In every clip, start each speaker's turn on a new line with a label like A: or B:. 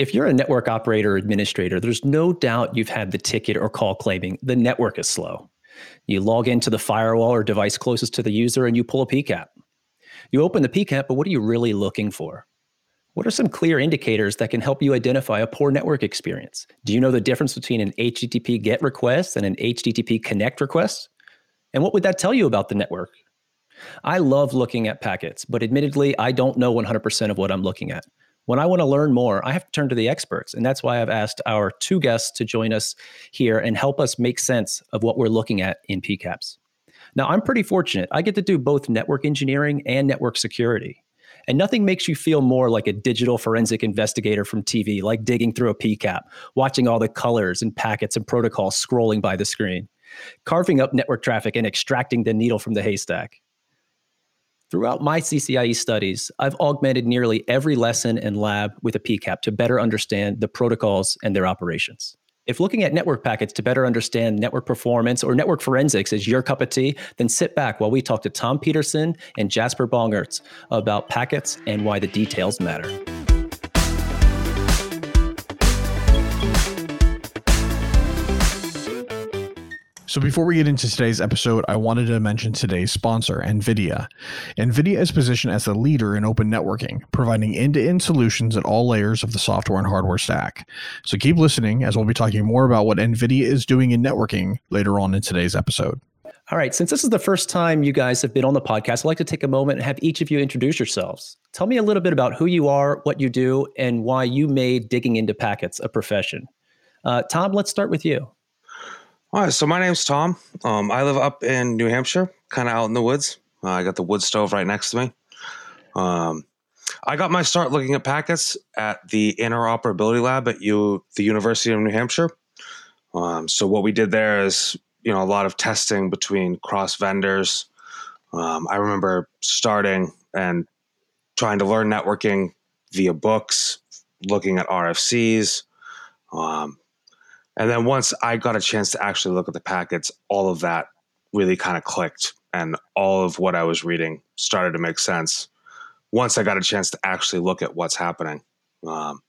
A: If you're a network operator or administrator, there's no doubt you've had the ticket or call claiming the network is slow. You log into the firewall or device closest to the user and you pull a PCAP. You open the PCAP, but what are you really looking for? What are some clear indicators that can help you identify a poor network experience? Do you know the difference between an HTTP GET request and an HTTP CONNECT request? And what would that tell you about the network? I love looking at packets, but admittedly, I don't know 100% of what I'm looking at. When I want to learn more, I have to turn to the experts. And that's why I've asked our two guests to join us here and help us make sense of what we're looking at in PCAPs. Now, I'm pretty fortunate. I get to do both network engineering and network security. And nothing makes you feel more like a digital forensic investigator from TV, like digging through a PCAP, watching all the colors and packets and protocols scrolling by the screen, carving up network traffic and extracting the needle from the haystack. Throughout my CCIE studies, I've augmented nearly every lesson and lab with a PCAP to better understand the protocols and their operations. If looking at network packets to better understand network performance or network forensics is your cup of tea, then sit back while we talk to Tom Peterson and Jasper Bongertz about packets and why the details matter.
B: So, before we get into today's episode, I wanted to mention today's sponsor, NVIDIA. NVIDIA is positioned as a leader in open networking, providing end to end solutions at all layers of the software and hardware stack. So, keep listening as we'll be talking more about what NVIDIA is doing in networking later on in today's episode.
A: All right, since this is the first time you guys have been on the podcast, I'd like to take a moment and have each of you introduce yourselves. Tell me a little bit about who you are, what you do, and why you made digging into packets a profession. Uh, Tom, let's start with you.
C: All right, so my name's Tom. Um, I live up in New Hampshire, kind of out in the woods. Uh, I got the wood stove right next to me. Um, I got my start looking at packets at the interoperability lab at U, the University of New Hampshire. Um, so what we did there is, you know, a lot of testing between cross vendors. Um, I remember starting and trying to learn networking via books, looking at RFCs, um, and then once I got a chance to actually look at the packets, all of that really kind of clicked and all of what I was reading started to make sense once I got a chance to actually look at what's happening. Um,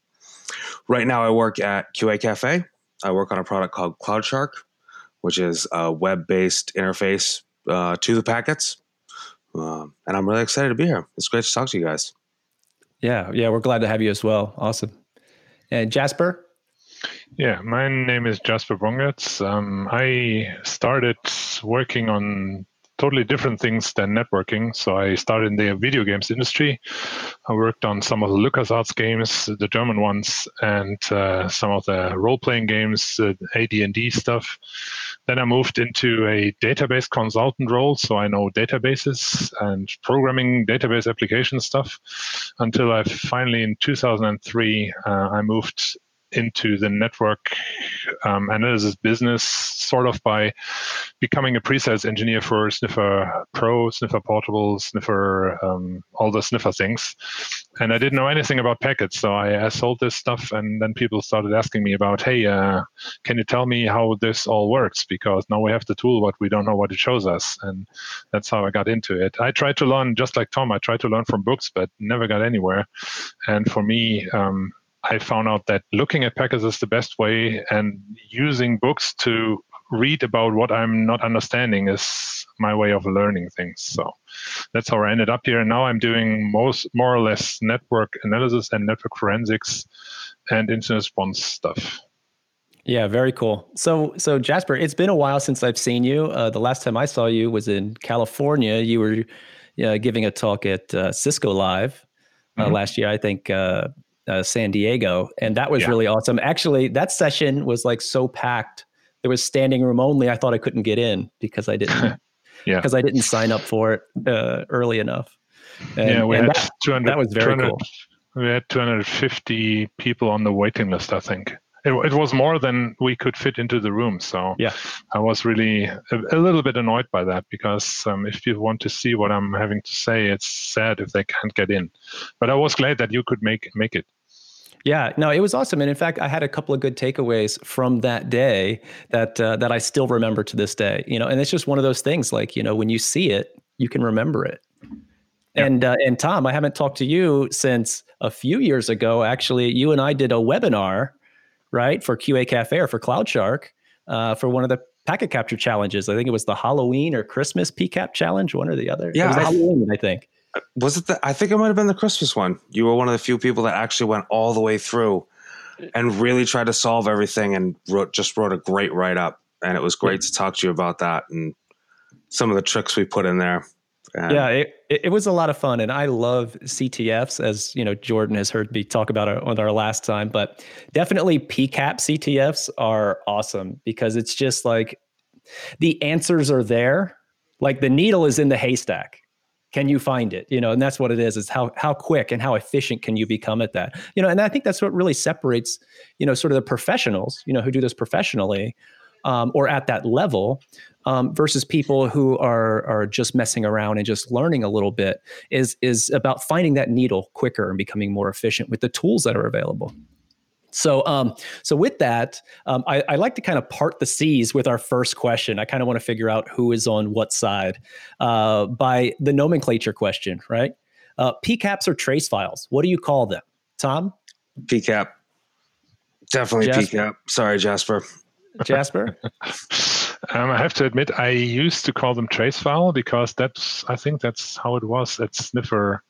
C: right now, I work at QA Cafe. I work on a product called CloudShark, which is a web based interface uh, to the packets. Um, and I'm really excited to be here. It's great to talk to you guys.
A: Yeah, yeah, we're glad to have you as well. Awesome. And Jasper,
D: yeah, my name is Jasper Bongertz. Um, I started working on totally different things than networking. So I started in the video games industry. I worked on some of the LucasArts games, the German ones, and uh, some of the role-playing games, uh, AD&D stuff. Then I moved into a database consultant role, so I know databases and programming database application stuff. Until I finally, in 2003, uh, I moved into the network um, analysis business sort of by becoming a pre-sales engineer for Sniffer Pro, Sniffer Portable, Sniffer, um, all the Sniffer things. And I didn't know anything about packets, so I, I, sold this stuff, and then people started asking me about, hey, uh, can you tell me how this all works? Because now we have the tool, but we don't know what it shows us, and that's how I got into it. I tried to learn, just like Tom, I tried to learn from books, but never got anywhere. And for me, um, I found out that looking at packets is the best way, and using books to read about what I'm not understanding is my way of learning things. So that's how I ended up here. And now I'm doing most more or less network analysis and network forensics and incident response stuff.
A: Yeah, very cool. So, so Jasper, it's been a while since I've seen you. Uh, the last time I saw you was in California. You were uh, giving a talk at uh, Cisco Live uh, mm-hmm. last year. I think uh, San Diego, and that was yeah. really awesome. Actually, that session was like so packed. There was standing room only. I thought I couldn't get in because I didn't. yeah. Because I didn't sign up for it uh, early enough.
D: And, yeah, we had that, 200, that was very cool. We had 250 people on the waiting list, I think. It, it, was more than we could fit into the room. So
A: yeah,
D: I was really a, a little bit annoyed by that because um, if you want to see what I'm having to say, it's sad if they can't get in. But I was glad that you could make make it.
A: Yeah, no, it was awesome, and in fact, I had a couple of good takeaways from that day that uh, that I still remember to this day. You know, and it's just one of those things, like you know, when you see it, you can remember it. And uh, and Tom, I haven't talked to you since a few years ago. Actually, you and I did a webinar, right, for QA Cafe or for CloudShark uh, for one of the packet capture challenges. I think it was the Halloween or Christmas PCAP challenge, one or the other.
C: Yeah, it was
A: I, Halloween, I think.
C: Was it the? I think it might have been the Christmas one. You were one of the few people that actually went all the way through and really tried to solve everything and wrote just wrote a great write up. And it was great to talk to you about that and some of the tricks we put in there.
A: And yeah, it, it was a lot of fun, and I love CTFs, as you know Jordan has heard me talk about it on our last time. But definitely PCAP CTFs are awesome because it's just like the answers are there, like the needle is in the haystack. Can you find it? You know, and that's what it is: is how how quick and how efficient can you become at that? You know, and I think that's what really separates, you know, sort of the professionals, you know, who do this professionally um, or at that level um, versus people who are are just messing around and just learning a little bit is is about finding that needle quicker and becoming more efficient with the tools that are available. So, um, so with that, um, I, I, like to kind of part the seas with our first question. I kind of want to figure out who is on what side uh, by the nomenclature question, right? Uh, PCAPs or trace files. What do you call them, Tom?
C: PCAP. Definitely Jasper? PCAP. Sorry, Jasper.
A: Jasper?
D: um, I have to admit, I used to call them trace file because that's I think that's how it was at Sniffer.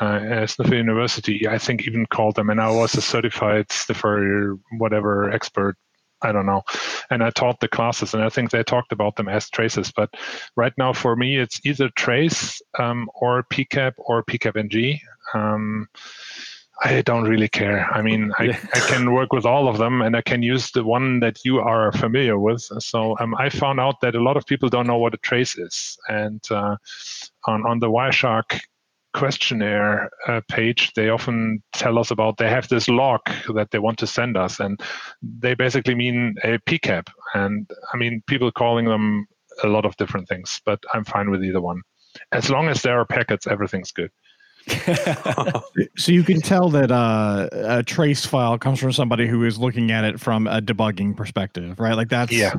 D: Uh, Sniffer University, I think even called them, and I was a certified Sniffer whatever expert I don't know. And I taught the classes, and I think they talked about them as traces. But right now, for me, it's either trace um, or PCAP or PCAPNG. Um, I don't really care. I mean, I, I can work with all of them and I can use the one that you are familiar with. So um, I found out that a lot of people don't know what a trace is. And uh, on, on the Wireshark questionnaire uh, page, they often tell us about they have this log that they want to send us. And they basically mean a PCAP. And I mean, people calling them a lot of different things, but I'm fine with either one. As long as there are packets, everything's good.
B: so you can tell that uh, a trace file comes from somebody who is looking at it from a debugging perspective, right? Like that's
D: yeah,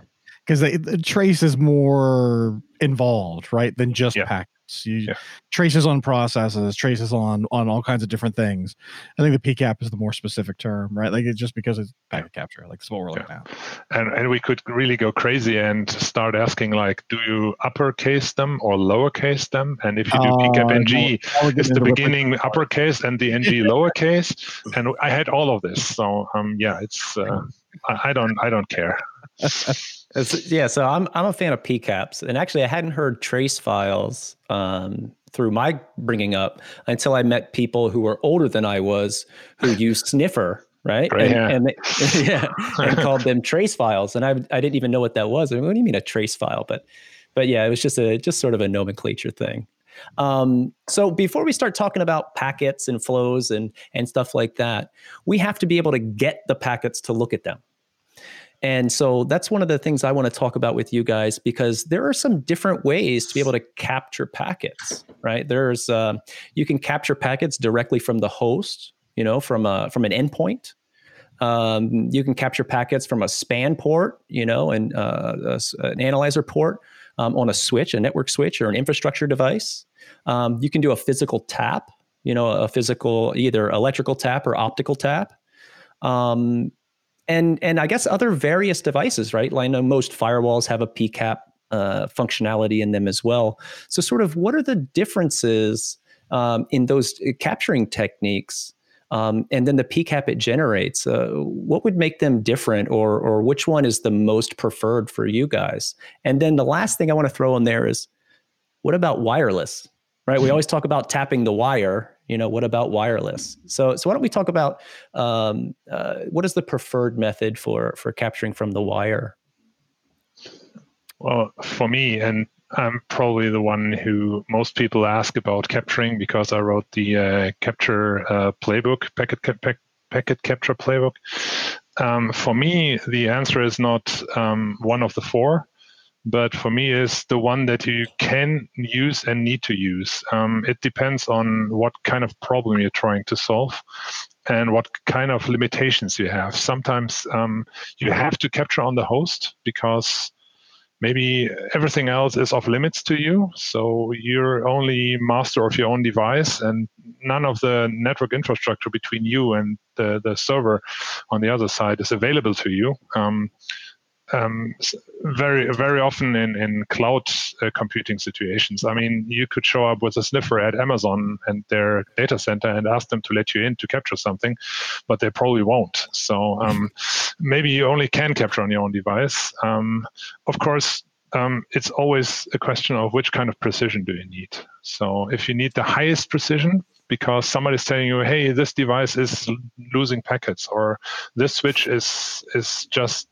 B: because the trace is more involved, right, than just yeah. You yeah. traces on processes, traces on on all kinds of different things. I think the PCAP is the more specific term, right? Like it's just because it's packet capture, like that's what we're looking yeah.
D: at. And and we could really go crazy and start asking like, do you uppercase them or lowercase them? And if you do uh, PCAP NG, is the beginning uppercase and the NG lowercase? And I had all of this, so um, yeah, it's uh, I, don't I don't care.
A: yeah, so I'm I'm a fan of PCAPs, and actually, I hadn't heard trace files um, through my bringing up until I met people who were older than I was who used Sniffer, right?
D: right
A: and,
D: yeah.
A: And, they, yeah, and called them trace files, and I I didn't even know what that was. I mean, what do you mean a trace file? But but yeah, it was just a just sort of a nomenclature thing. Um, so before we start talking about packets and flows and and stuff like that, we have to be able to get the packets to look at them and so that's one of the things I want to talk about with you guys because there are some different ways to be able to capture packets, right? There's uh, you can capture packets directly from the host, you know, from a from an endpoint. Um, you can capture packets from a span port, you know, and uh, a, an analyzer port um, on a switch, a network switch, or an infrastructure device. Um, you can do a physical tap, you know, a physical either electrical tap or optical tap. Um, and and I guess other various devices, right? Like I know most firewalls have a PCAP uh, functionality in them as well. So, sort of, what are the differences um, in those uh, capturing techniques? Um, and then the PCAP it generates. Uh, what would make them different, or or which one is the most preferred for you guys? And then the last thing I want to throw in there is, what about wireless? Right, we always talk about tapping the wire, you know what about wireless so so why don't we talk about um, uh, what is the preferred method for for capturing from the wire
D: well for me and i'm probably the one who most people ask about capturing because i wrote the uh, capture uh, playbook packet, packet, packet capture playbook um, for me the answer is not um, one of the four but for me is the one that you can use and need to use. Um, it depends on what kind of problem you're trying to solve and what kind of limitations you have. Sometimes um, you have to capture on the host because maybe everything else is off limits to you. So you're only master of your own device, and none of the network infrastructure between you and the, the server on the other side is available to you. Um, um, very very often in in cloud uh, computing situations. I mean, you could show up with a sniffer at Amazon and their data center and ask them to let you in to capture something, but they probably won't. So um, maybe you only can capture on your own device. Um, of course. Um, it's always a question of which kind of precision do you need. So, if you need the highest precision, because somebody is telling you, "Hey, this device is losing packets," or "This switch is is just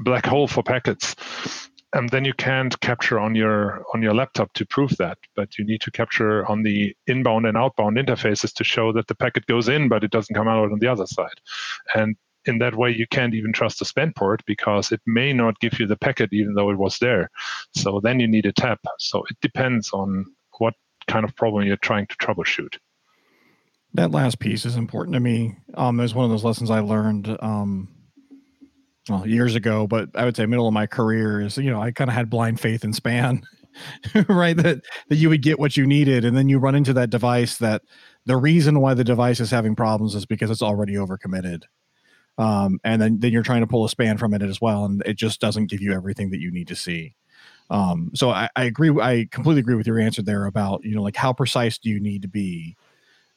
D: black hole for packets. And then you can't capture on your on your laptop to prove that but you need to capture on the inbound and outbound interfaces to show that the packet goes in but it doesn't come out on the other side. And in that way you can't even trust the span port because it may not give you the packet even though it was there. So then you need a tap. So it depends on what kind of problem you're trying to troubleshoot.
B: That last piece is important to me. Um, there's one of those lessons i learned um, well, years ago, but I would say middle of my career is, you know, I kind of had blind faith in span, right? That that you would get what you needed, and then you run into that device that the reason why the device is having problems is because it's already overcommitted. Um, and then, then you're trying to pull a span from it as well, and it just doesn't give you everything that you need to see. Um, so I, I agree. I completely agree with your answer there about you know like how precise do you need to be,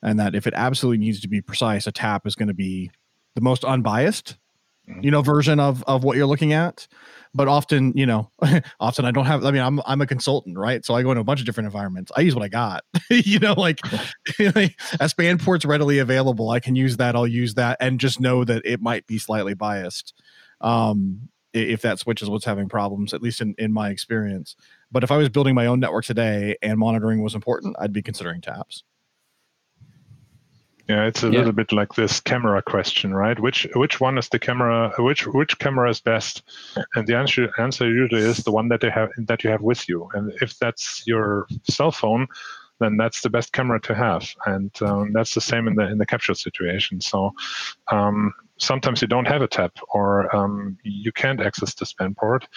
B: and that if it absolutely needs to be precise, a tap is going to be the most unbiased. You know version of of what you're looking at. But often you know often i don't have i mean i'm i'm a consultant right? So i go into a bunch of different environments. I use what i got you know like as span ports readily available i can use that i'll use that and just know that it might be slightly biased um if that switch is what's having problems at least in in my experience. But if i was building my own network today and monitoring was important i'd be considering taps
D: yeah, it's a yeah. little bit like this camera question, right? Which which one is the camera? Which which camera is best? And the answer answer usually is the one that you have that you have with you. And if that's your cell phone, then that's the best camera to have. And um, that's the same in the in the capture situation. So um, sometimes you don't have a tap or um, you can't access the span port.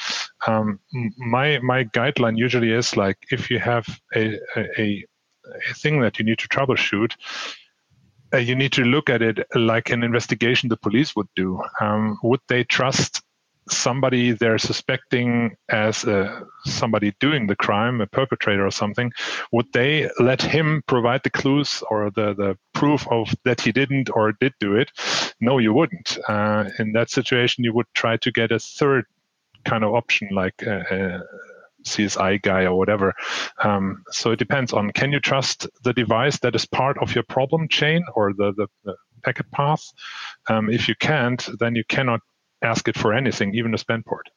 D: Um, my my guideline usually is like if you have a, a, a thing that you need to troubleshoot, uh, you need to look at it like an investigation the police would do. Um, would they trust somebody they're suspecting as uh, somebody doing the crime, a perpetrator or something? Would they let him provide the clues or the, the proof of that he didn't or did do it? No, you wouldn't. Uh, in that situation, you would try to get a third kind of option like uh, uh CSI guy or whatever. Um, so it depends on can you trust the device that is part of your problem chain or the, the, the packet path? Um, if you can't, then you cannot ask it for anything, even a span port.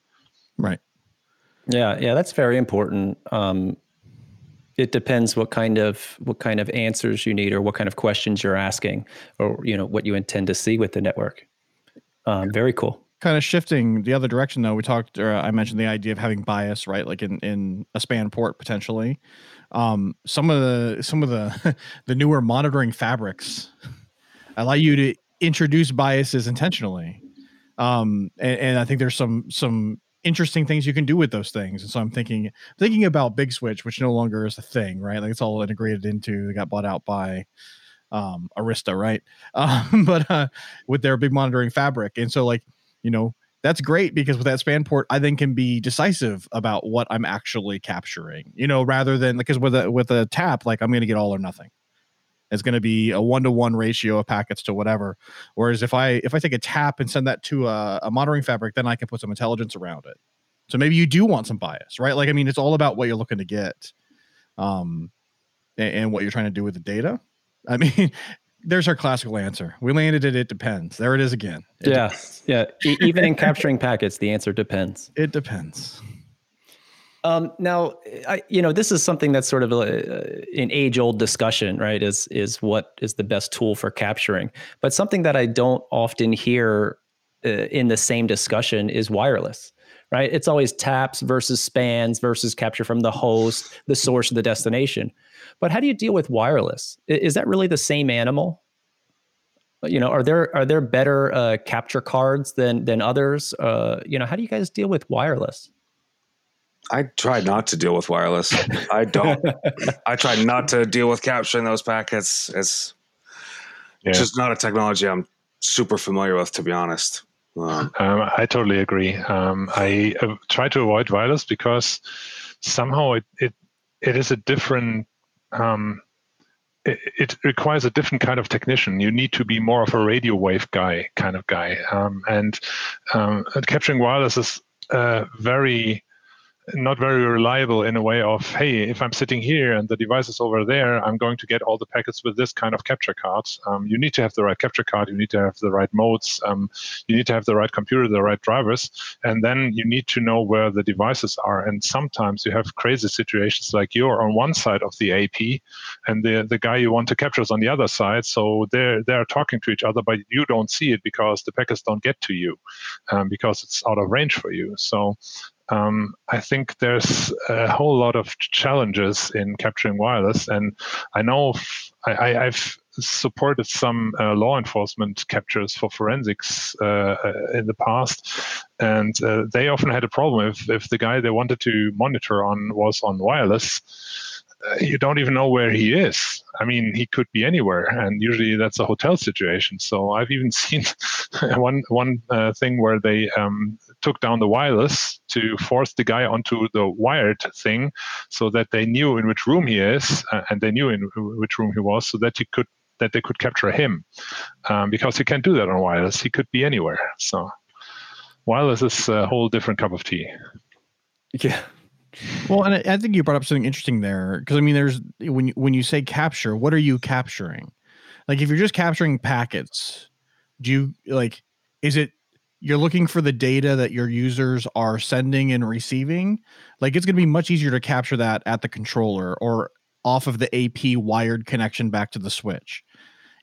B: Right.
A: Yeah, yeah, that's very important. Um, it depends what kind of what kind of answers you need or what kind of questions you're asking or you know what you intend to see with the network. Um, very cool
B: kind of shifting the other direction though. We talked or i mentioned the idea of having bias right? Like in in a span port potentially. Um some of the some of the the newer monitoring fabrics allow you to introduce biases intentionally. Um and, and i think there's some some interesting things you can do with those things. And so i'm thinking thinking about big switch which no longer is a thing right? Like it's all integrated into They got bought out by um arista right? Um but uh with their big monitoring fabric. And so like you know, that's great because with that span port, I then can be decisive about what I'm actually capturing, you know, rather than because with a with a tap, like I'm to get all or nothing. It's to be a one to one ratio of packets to whatever. Whereas if I if I take a tap and send that to a, a monitoring fabric, then I can put some intelligence around it. So maybe you do want some bias, right? Like I mean, it's all about what you're looking to get, um, and, and what you're trying to do with the data. I mean, there's our classical answer. We landed it. It depends. There it is again. It
A: yeah, depends. yeah. E- even in capturing packets, the answer depends.
B: It depends.
A: Um, now, I, you know, this is something that's sort of a, an age-old discussion, right? Is is what is the best tool for capturing? But something that I don't often hear uh, in the same discussion is wireless, right? It's always taps versus spans versus capture from the host, the source, of the destination. But how do you deal with wireless? Is that really the same animal? You know, are there are there better uh, capture cards than than others? Uh, you know, how do you guys deal with wireless?
C: I try not to deal with wireless. I don't. I try not to deal with capturing those packets. It's
D: Yeah.
C: just not a technology I'm super familiar with, to be honest. Um,
D: Um, I totally agree. Um, I uh, try to avoid wireless because somehow it it, it is a different. Um, it, it requires a different kind of technician. You need to be more of a radio wave guy, kind of guy. Um, and um, and capturing wireless is uh, very not very reliable in a way of hey if i'm sitting here and the device is over there i'm going to get all the packets with this kind of capture card um, you need to have the right capture card. You need to have the right modes. Um, you need to have the right computer the right drivers. And then you need to know where the devices are. And sometimes you have crazy situations like you're on one side of the ap and the, the guy you want to capture is on the other side. So they're they're talking to each other but you don't see it because the packets don't get to you um, because it's out of range for you. So um, I think there's a whole lot of challenges in capturing wireless, and I know I, have supported some uh, law enforcement captures for forensics uh, in the past, and uh, they often had a problem if if the guy they wanted to monitor on was on wireless. Uh, you don't even know where he is. I mean, he could be anywhere, and usually that's a hotel situation. So I've even seen one one uh, thing where they um, took down the wireless to force the guy onto the wired thing, so that they knew in which room he is, uh, and they knew in which room he was, so that he could that they could capture him, um, because you can't do that on wireless. He could be anywhere. So wireless is a whole different cup of tea.
A: Yeah.
B: Well, and I, I think you brought up something interesting there because I mean, there's when you, when you say capture, what are you capturing? Like, if you're just capturing packets, do you like? Is it you're looking for the data that your users are sending and receiving? Like, it's going to be much easier to capture that at the controller or off of the AP wired connection back to the switch.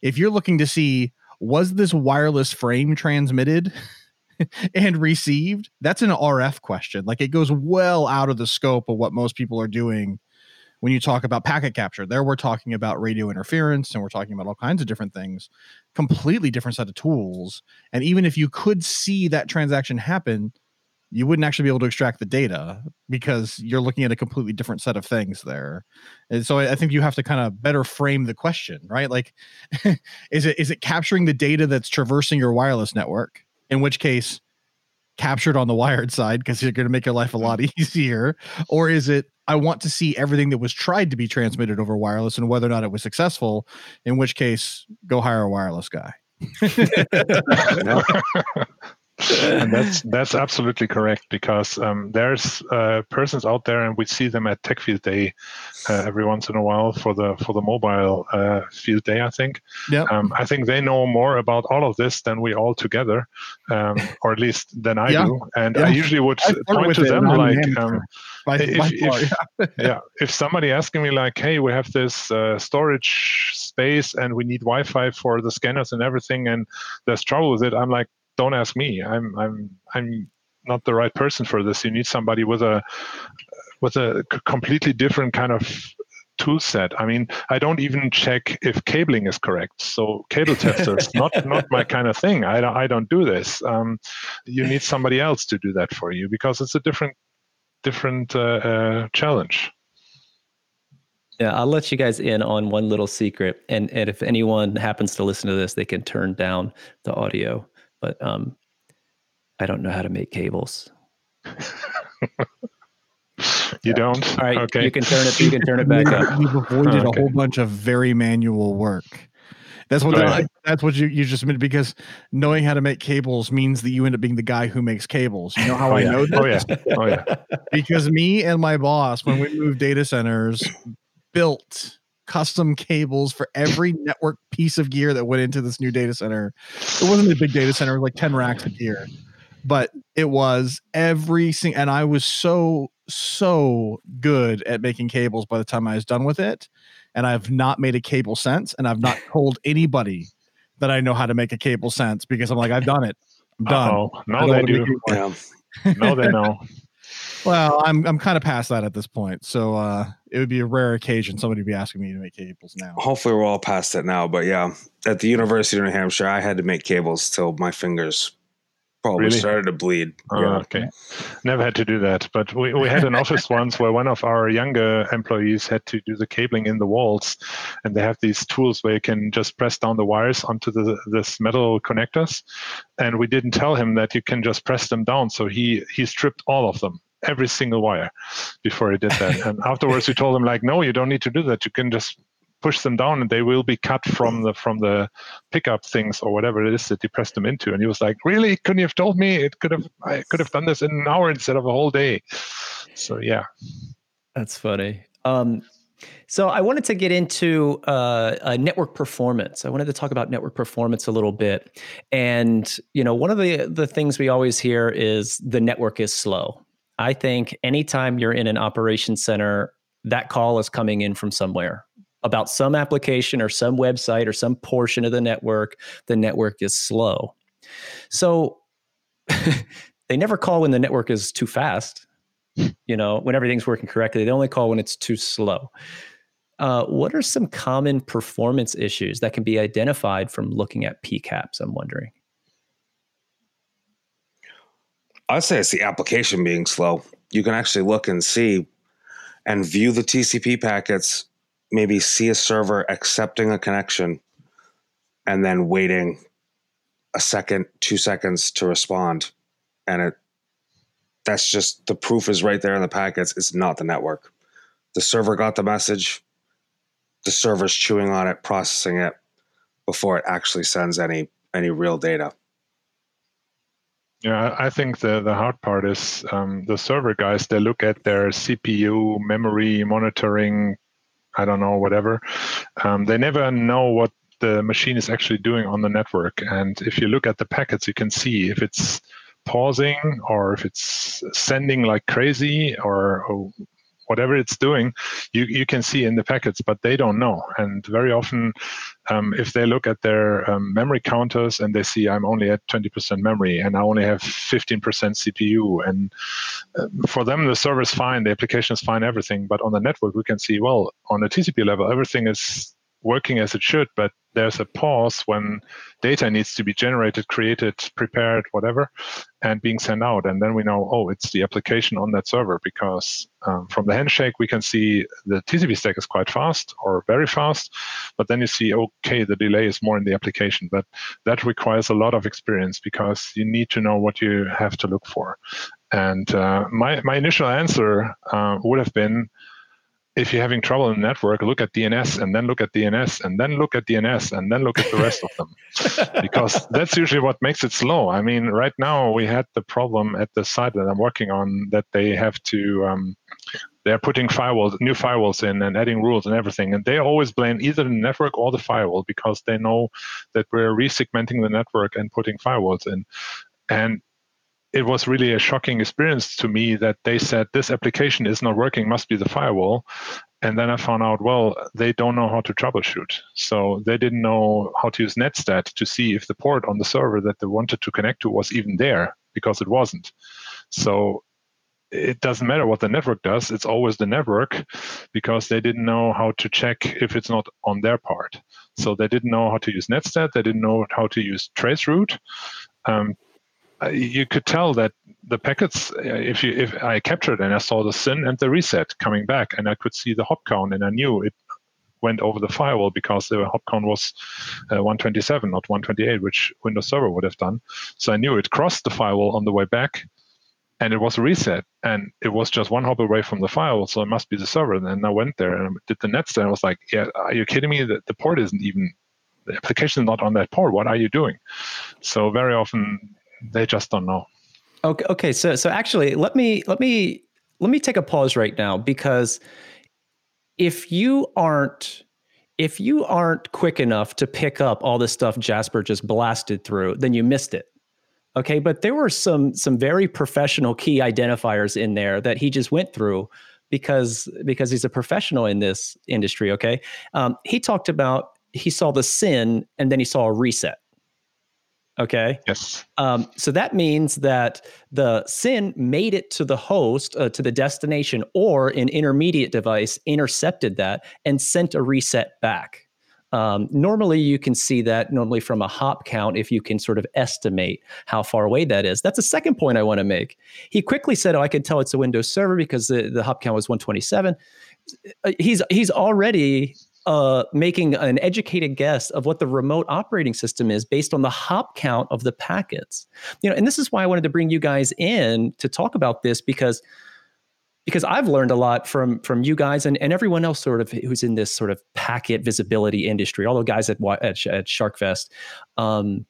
B: If you're looking to see was this wireless frame transmitted? and received that's an rf question like it goes well out of the scope of what most people are doing when you talk about packet capture there we're talking about radio interference and we're talking about all kinds of different things completely different set of tools and even if you could see that transaction happen you wouldn't actually be able to extract the data because you're looking at a completely different set of things there. And so i think you have to kind of better frame the question right? Like is it is it capturing the data that's traversing your wireless network in which case captured on the wired side because you're going to make your life a lot mm. easier or is it i want to see everything that was tried to be transmitted over wireless and whether or not it was successful in which case go hire a wireless guy
D: and that's that's absolutely correct because um, there's uh, persons out there, and we see them at Tech Field Day uh, every once in a while for the for the mobile uh, field day. I think.
B: Yeah.
D: Um, I think they know more about all of this than we all together, um, or at least than I
B: Yeah.
D: do. And
B: Yeah.
D: I usually would
B: I
D: point to them
B: and I'm an
D: like. Um,
B: By-
D: if-
B: by
D: if- yeah if somebody asking me like hey we have this uh, storage space and we need wi-fi for the scanners and everything and there's trouble with it i'm like don't ask me. I'm i'm i'm not the right person for this. You need somebody with a with a completely different kind of tool set. I mean i don't even check if cabling is correct. So cable testers not not my kind of thing. I don't, I don't do this. Um, you need somebody else to do that for you because it's a different different uh, uh, challenge.
A: Yeah, I'll let you guys in on one little secret, and and if anyone happens to listen to this, they can turn down the audio. But um, I don't know how to make cables.
D: You don't?
A: All right,
D: Okay.
A: you can turn it. You can turn it back up.
B: You've avoided
D: Okay.
B: a whole bunch of very manual work. That's what
D: Right.
B: that's what you, you just meant because knowing how to make cables means that you end up being the guy who makes cables. You know how
D: Oh,
B: I
D: yeah.
B: know this?
D: Oh yeah. Oh yeah.
B: because me and my boss, when we moved data centers, built custom cables for every network piece of gear that went into this new data center. It wasn't a big data center, it was like 10 racks of gear. But it was every single and I was so, so good at making cables by the time I was done with it. And I've not made a cable since, and I've not told anybody that I know how to make a cable since because I'm like, I've done it. I'm done. I
D: now
B: don't
D: they do.
B: make.
C: Yeah.
D: Now they know.
B: Well, I'm I'm kind of past that at this point. So uh it would be a rare occasion somebody would be asking me to make cables now.
C: Hopefully, we're all past it now. But yeah, at the University of New Hampshire, I had to make cables till my fingers Probably
D: Really?
C: started to bleed.
D: Oh,
C: yeah.
D: okay. Never had to do that. But we, we had an office once where one of our younger employees had to do the cabling in the walls. And they have these tools where you can just press down the wires onto the this metal connectors. And we didn't tell him that you can just press them down. So he, he stripped all of them, every single wire, before he did that. and afterwards we told him like, no, you don't need to do that. You can just push them down and they will be cut from the from the pickup things or whatever it is that you press them into. And he was like really? Couldn't you have told me? It could have i could have done this in an hour instead of a whole day. So yeah.
A: That's funny. Um, so I wanted to get into uh, uh, network performance. I wanted to talk about network performance a little bit, and you know, one of the the things we always hear is the network is slow. I think anytime you're in an operation center, that call is coming in from somewhere about some application or some website or some portion of the network. The network is slow. So they never call when the network is too fast you know, when everything's working correctly. They only call when it's too slow. Uh, what are some common performance issues that can be identified from looking at PCAPs? I'm wondering.
C: I'd say it's the application being slow. You can actually look and see and view the TCP packets, maybe see a server accepting a connection and then waiting a second, two seconds to respond. And it that's just the proof is right there in the packets. It's not the network. The server got the message. The server's chewing on it, processing it before it actually sends any any real data.
D: yeah i think the the hard part is um, the server guys they look at their cpu memory monitoring i don't know whatever. Um, they never know what the machine is actually doing on the network. And if you look at the packets you can see if it's pausing or if it's sending like crazy or, or whatever it's doing, you, you can see in the packets, but they don't know. And very often, um, if they look at their um, memory counters and they see I'm only at 20% memory and I only have 15% CPU, and uh, for them the server is fine, the application is fine, everything. But on the network, we can see well on a TCP level, everything is working as it should, but there's a pause when data needs to be generated, created, prepared, whatever, and being sent out. And then we know, oh, it's the application on that server because um, from the handshake, we can see the TCP stack is quite fast or very fast. But then you see, okay, the delay is more in the application. But that requires a lot of experience because you need to know what you have to look for. And uh, my, my initial answer uh, would have been, if you're having trouble in the network, look at DNS and then look at DNS and then look at DNS and then look at the rest of them. Because that's usually what makes it slow. I mean, right now we had the problem at the site that I'm working on that they have to, um, they're putting firewalls, new firewalls in and adding rules and everything. And they always blame either the network or the firewall because they know that we're resegmenting the network and putting firewalls in. And it was really a shocking experience to me that they said this application is not working, must be the firewall. And then I found out, well, they don't know how to troubleshoot. So they didn't know how to use Netstat to see if the port on the server that they wanted to connect to was even there because it wasn't. So it doesn't matter what the network does, it's always the network because they didn't know how to check if it's not on their part. So they didn't know how to use Netstat, they didn't know how to use traceroute. Um, you could tell that the packets if you if i captured and i saw the SYN and the reset coming back and i could see the hop count and i knew it went over the firewall because the hop count was uh, 127 not 128 which windows server would have done. So i knew it crossed the firewall on the way back and it was a reset and it was just one hop away from the firewall so it must be the server. And then i went there and did the nets and i was like yeah are you kidding me? That the port isn't even the application is not on that port. What are you doing? So very often they just don't know.
A: Okay, okay. So so actually, let me let me let me take a pause right now because if you aren't if you aren't quick enough to pick up all the stuff Jasper just blasted through, then you missed it. Okay, but there were some some very professional key identifiers in there that he just went through because because he's a professional in this industry. Okay, um, he talked about he saw the SYN and then he saw a reset. Okay.
D: Yes.
A: Um, so that means that the SYN made it to the host, uh, to the destination, or an intermediate device intercepted that and sent a reset back. Um, normally, you can see that normally from a hop count if you can sort of estimate how far away that is. That's the second point I want to make. He quickly said, "Oh, I could tell it's a Windows server because the, the hop count was 127." Uh, he's he's already uh, making an educated guess of what the remote operating system is based on the hop count of the packets. You know, and this is why I wanted to bring you guys in to talk about this because because I've learned a lot from from you guys and, and everyone else sort of who's in this sort of packet visibility industry, all the guys at at, at SharkFest. Um,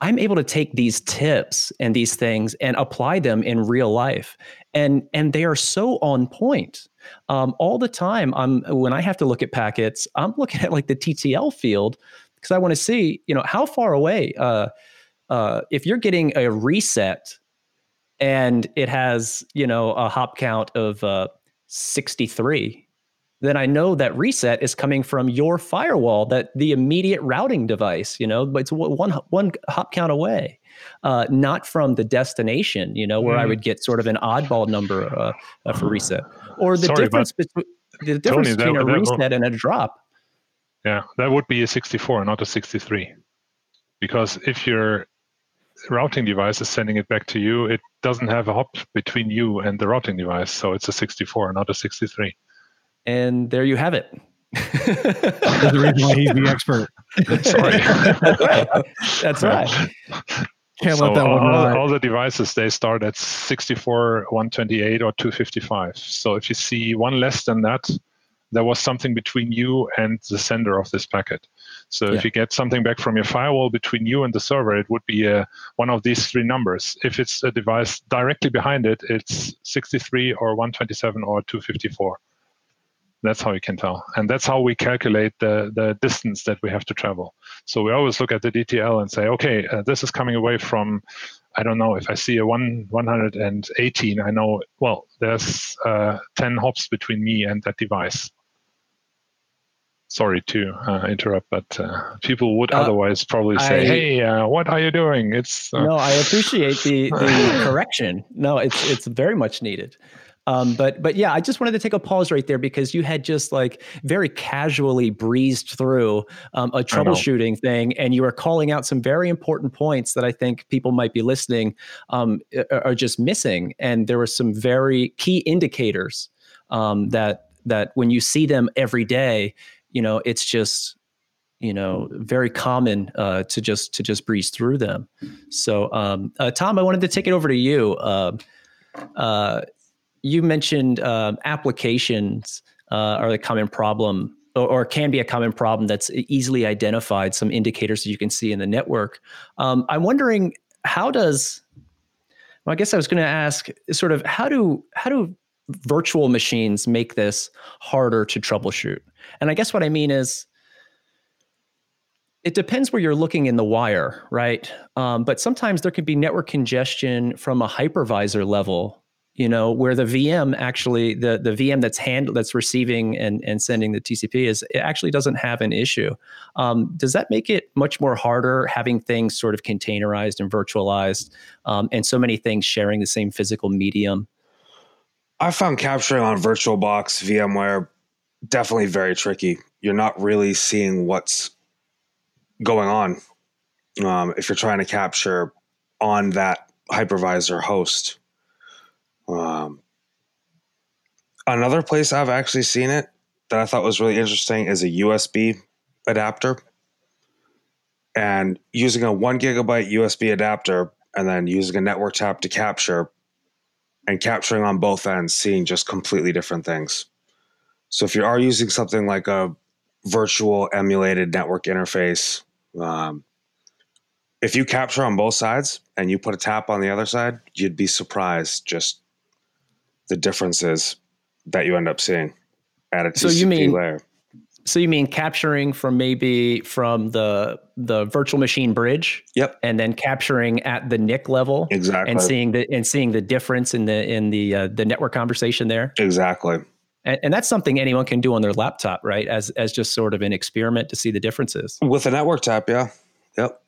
A: I'm able to take these tips and these things and apply them in real life, and and they are so on point. Um, all the time, I'm when I have to look at packets, I'm looking at like the TTL field because I want to see, you know, how far away. Uh, uh, if you're getting a reset and it has you know a hop count of uh, 63 then i know that reset is coming from your firewall that the immediate routing device you know but it's one one hop count away uh, not from the destination you know where mm. i would get sort of an oddball number uh, uh, for reset or the Sorry, difference between the difference Tony, between that, a reset that, and a drop
D: yeah that would be a 64 not a 63 because if you're routing device is sending it back to you, it doesn't have a hop between you and the routing device. So it's a 64, not a 63.
A: And there you have it.
B: That's the reason why he's the expert.
A: Sorry. That's right.
B: Can't so let that one
D: all, all, the devices they start at 64, 128, or 255. So if you see one less than that, there was something between you and the sender of this packet. So yeah. if you get something back from your firewall between you and the server, it would be uh, one of these three numbers. If it's a device directly behind it, it's 63 or 127 or 254. That's how you can tell. And that's how we calculate the, the distance that we have to travel. So we always look at the TTL and say, okay, uh, this is coming away from, I don't know, if I see a one, 118, I know, well, there's uh, 10 hops between me and that device sorry to uh, interrupt, but uh, people would uh, otherwise probably say, I, "Hey, uh, what are you doing?" It's
A: uh, no, I appreciate the, the correction. No, it's it's very much needed. Um, but but yeah, I just wanted to take a pause right there because you had just like very casually breezed through um, a troubleshooting thing, and you were calling out some very important points that I think people might be listening um, are just missing. And there were some very key indicators um, that that when you see them every day, you know it's just you know very common uh, to just to just breeze through them. So um, uh, tom i wanted to take it over to you. Uh, uh you mentioned um, applications uh, are the common problem or, or, can be a common problem that's easily identified some indicators that you can see in the network um, i'm wondering how does well, i guess i was going to ask sort of how do how do virtual machines make this harder to troubleshoot and I guess what I mean is, it depends where you're looking in the wire, right? Um, but sometimes there can be network congestion from a hypervisor level, you know, where the VM actually the the VM that's hand that's receiving and and sending the TCP is it actually doesn't have an issue. Um, does that make it much more harder having things sort of containerized and virtualized, um, and so many things sharing the same physical medium?
C: I found capturing on VirtualBox, VMware, definitely very tricky. You're not really seeing what's going on um, if you're trying to capture on that hypervisor host. Um, another place I've actually seen it that I thought was really interesting is a USB adapter. And using a one gigabyte USB adapter and then using a network tap to capture and capturing on both ends, seeing just completely different things. So if you are using something like a virtual emulated network interface, um, if you capture on both sides and you put a tap on the other side, you'd be surprised just the differences that you end up seeing at a TCP so you mean, layer.
A: So you mean capturing from maybe from the the virtual machine bridge?
C: Yep.
A: And then capturing at the NIC level,
C: exactly,
A: and seeing the and seeing the difference in the in the uh, the network conversation there.
C: Exactly
A: and, and, that's something anyone can do on their laptop right as as just sort of an experiment to see the differences
C: with a network tap yeah yep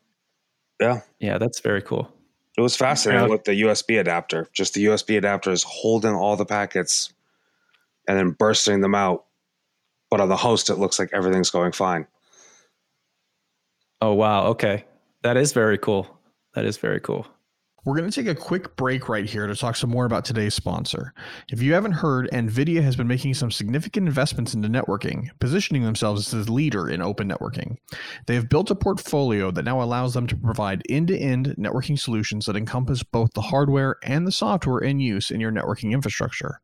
C: yeah
A: yeah that's very cool
C: it was fascinating yeah. with the usb adapter just the usb adapter is holding all the packets and then bursting them out but on the host it looks like everything's going fine
A: Oh wow, okay. That is very cool. That is very cool.
B: We're going to take a quick break right here to talk some more about today's sponsor. If you haven't heard, NVIDIA has been making some significant investments into networking, positioning themselves as the leader in open networking. They have built a portfolio that now allows them to provide end to end networking solutions that encompass both the hardware and the software in use in your networking infrastructure.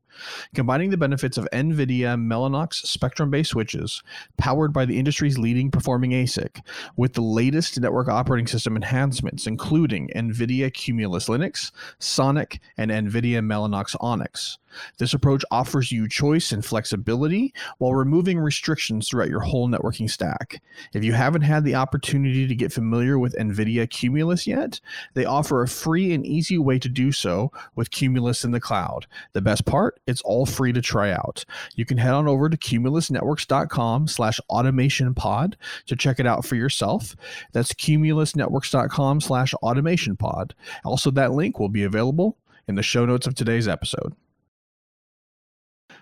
B: Combining the benefits of NVIDIA Mellanox Spectrum based switches, powered by the industry's leading performing ASIC, with the latest network operating system enhancements, including NVIDIA Cumulus Linux, Sonic, and NVIDIA Mellanox Onyx. This approach offers you choice and flexibility while removing restrictions throughout your whole networking stack. If you haven't had the opportunity to get familiar with NVIDIA Cumulus yet, they offer a free and easy way to do so with Cumulus in the cloud. The best part, it's all free to try out. You can head on over to cumulusnetworks.com slash automation pod to check it out for yourself. That's cumulusnetworks.com slash automation pod. Also, that link will be available in the show notes of today's episode.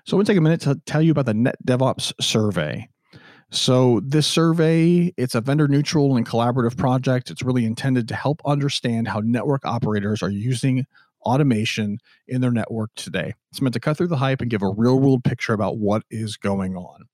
B: So I want to take a minute to tell you about the Net DevOps survey. So this survey, it's a vendor neutral and collaborative project. It's really intended to help understand how network operators are using automation in their network today. It's meant to cut through the hype and give a real world picture about what is going on.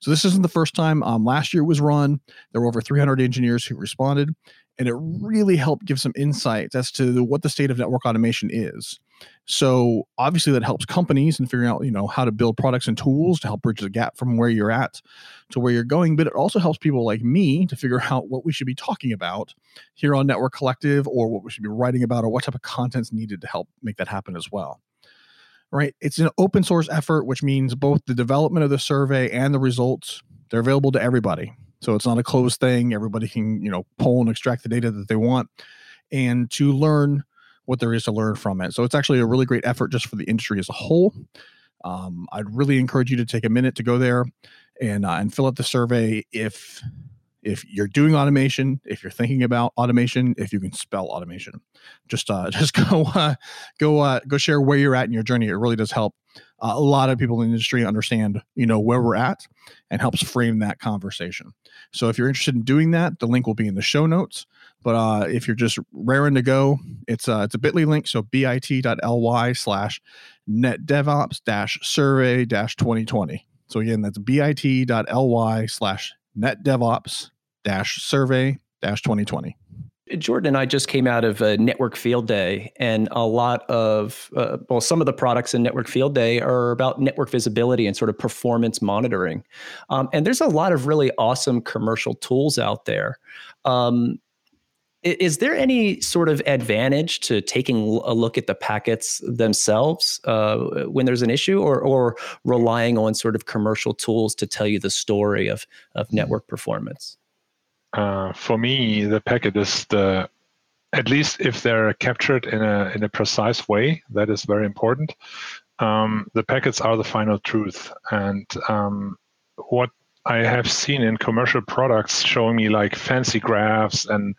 B: So this isn't the first time. Um, last year was run. There were over 300 engineers who responded, and it really helped give some insights as to what the state of network automation is. So obviously that helps companies in figuring out, you know, how to build products and tools to help bridge the gap from where you're at to where you're going. But it also helps people like me to figure out what we should be talking about here on Network Collective or what we should be writing about or what type of content's needed to help make that happen as well. Right. It's an open source effort, which means both the development of the survey and the results, they're available to everybody. So it's not a closed thing. Everybody can, you know, pull and extract the data that they want. And to learn what there is to learn from it. So it's actually a really great effort just for the industry as a whole. Um, I'd really encourage you to take a minute to go there and uh, and fill out the survey if if you're doing automation, if you're thinking about automation, if you can spell automation. Just uh, just go uh, go uh, go share where you're at in your journey. It really does help uh, a lot of people in the industry understand you know where we're at and helps frame that conversation. So if you're interested in doing that, the link will be in the show notes. But uh, if you're just raring to go, it's uh, it's a Bitly link. So bit.ly slash netdevops dash survey dash 2020. So again, that's bit.ly slash netdevops dash survey dash 2020.
A: Jordan and I just came out of a network field day, and a lot of, uh, well, some of the products in network field day are about network visibility and sort of performance monitoring. Um, and there's a lot of really awesome commercial tools out there. Um, is there any sort of advantage to taking a look at the packets themselves uh, when there's an issue, or, or relying on sort of commercial tools to tell you the story of of mm-hmm. network performance?
D: Uh, for me, the packet is the at least if they're captured in a in a precise way, that is very important. Um, the packets are the final truth, and um, what I have seen in commercial products showing me like fancy graphs and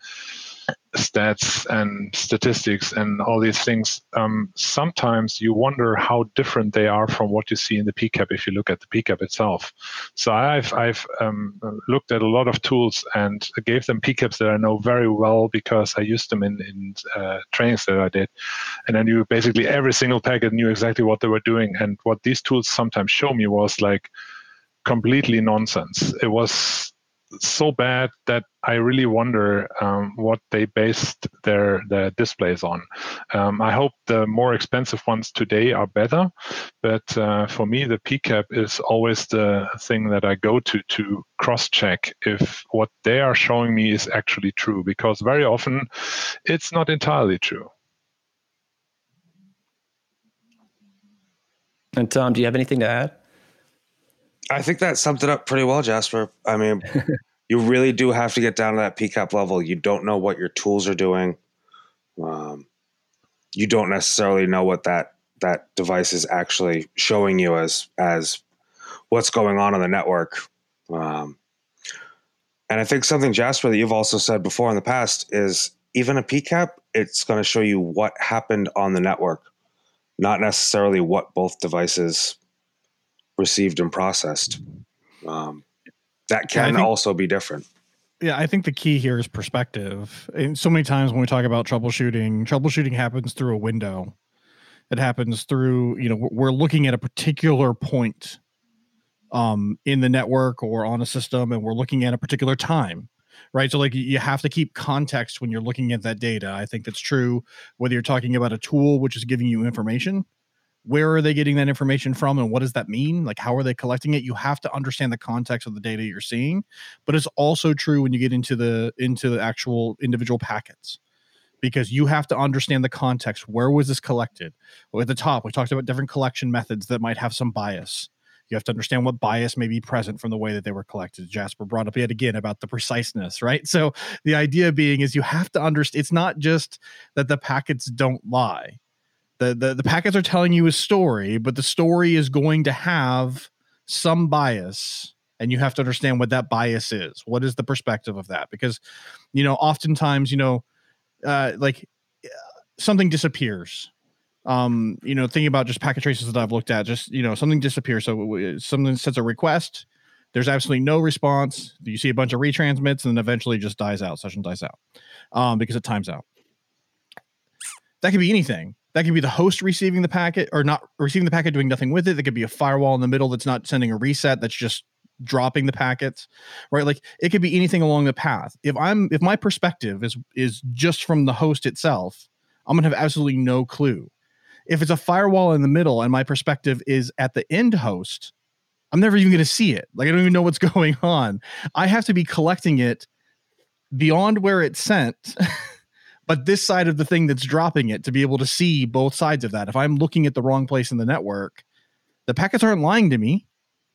D: stats and statistics and all these things, um, sometimes you wonder how different they are from what you see in the PCAP if you look at the PCAP itself. So I've I've um, looked at a lot of tools and gave them PCAPs that I know very well because I used them in in uh, trainings that I did, and I knew basically every single packet knew exactly what they were doing. And what these tools sometimes show me was like completely nonsense. It was so bad that I really wonder um, what they based their their displays on. Um, I hope the more expensive ones today are better, but uh, for me the PCAP is always the thing that I go to to cross check if what they are showing me is actually true because very often it's not entirely true.
A: And Tom, do you have anything to add?
C: I think that summed it up pretty well, Jasper. I mean, you really do have to get down to that PCAP level. You don't know what your tools are doing. Um, you don't necessarily know what that that device is actually showing you as as what's going on on the network. Um, and I think something Jasper that you've also said before in the past is even a PCAP, it's going to show you what happened on the network, not necessarily what both devices received and processed. Um, that can think, also be different.
B: Yeah, I think the key here is perspective. And so many times when we talk about troubleshooting, troubleshooting happens through a window. It happens through, you know, we're looking at a particular point um, in the network or on a system, and we're looking at a particular time, right? So, like, you have to keep context when you're looking at that data. I think that's true whether you're talking about a tool which is giving you information where are they getting that information from and what does that mean? Like how are they collecting it? You have to understand the context of the data you're seeing but it's also true when you get into the into the actual individual packets because you have to understand the context. Where was this collected? Well, at the top we talked about different collection methods that might have some bias. You have to understand what bias may be present from the way that they were collected. Jasper brought up yet again about the preciseness right? So the idea being is you have to understand it's not just that the packets don't lie the, the the packets are telling you a story, but the story is going to have some bias and you have to understand what that bias is. What is the perspective of that? Because, you know, oftentimes, you know, uh, like something disappears. Um, you know, thinking about just packet traces that I've looked at, just you know, something disappears. So something sends a request. There's absolutely no response. You see a bunch of retransmits, and then eventually just dies out. Session dies out um, because it times out. That could be anything. That could be the host receiving the packet or not receiving the packet, doing nothing with it. That could be a firewall in the middle that's not sending a reset, that's just dropping the packets, right? Like it could be anything along the path. If I'm if my perspective is is just from the host itself, I'm gonna have absolutely no clue. If it's a firewall in the middle and my perspective is at the end host, I'm never even gonna see it. Like I don't even know what's going on. I have to be collecting it beyond where it's sent. but this side of the thing that's dropping it to be able to see both sides of that. If I'm looking at the wrong place in the network, the packets aren't lying to me.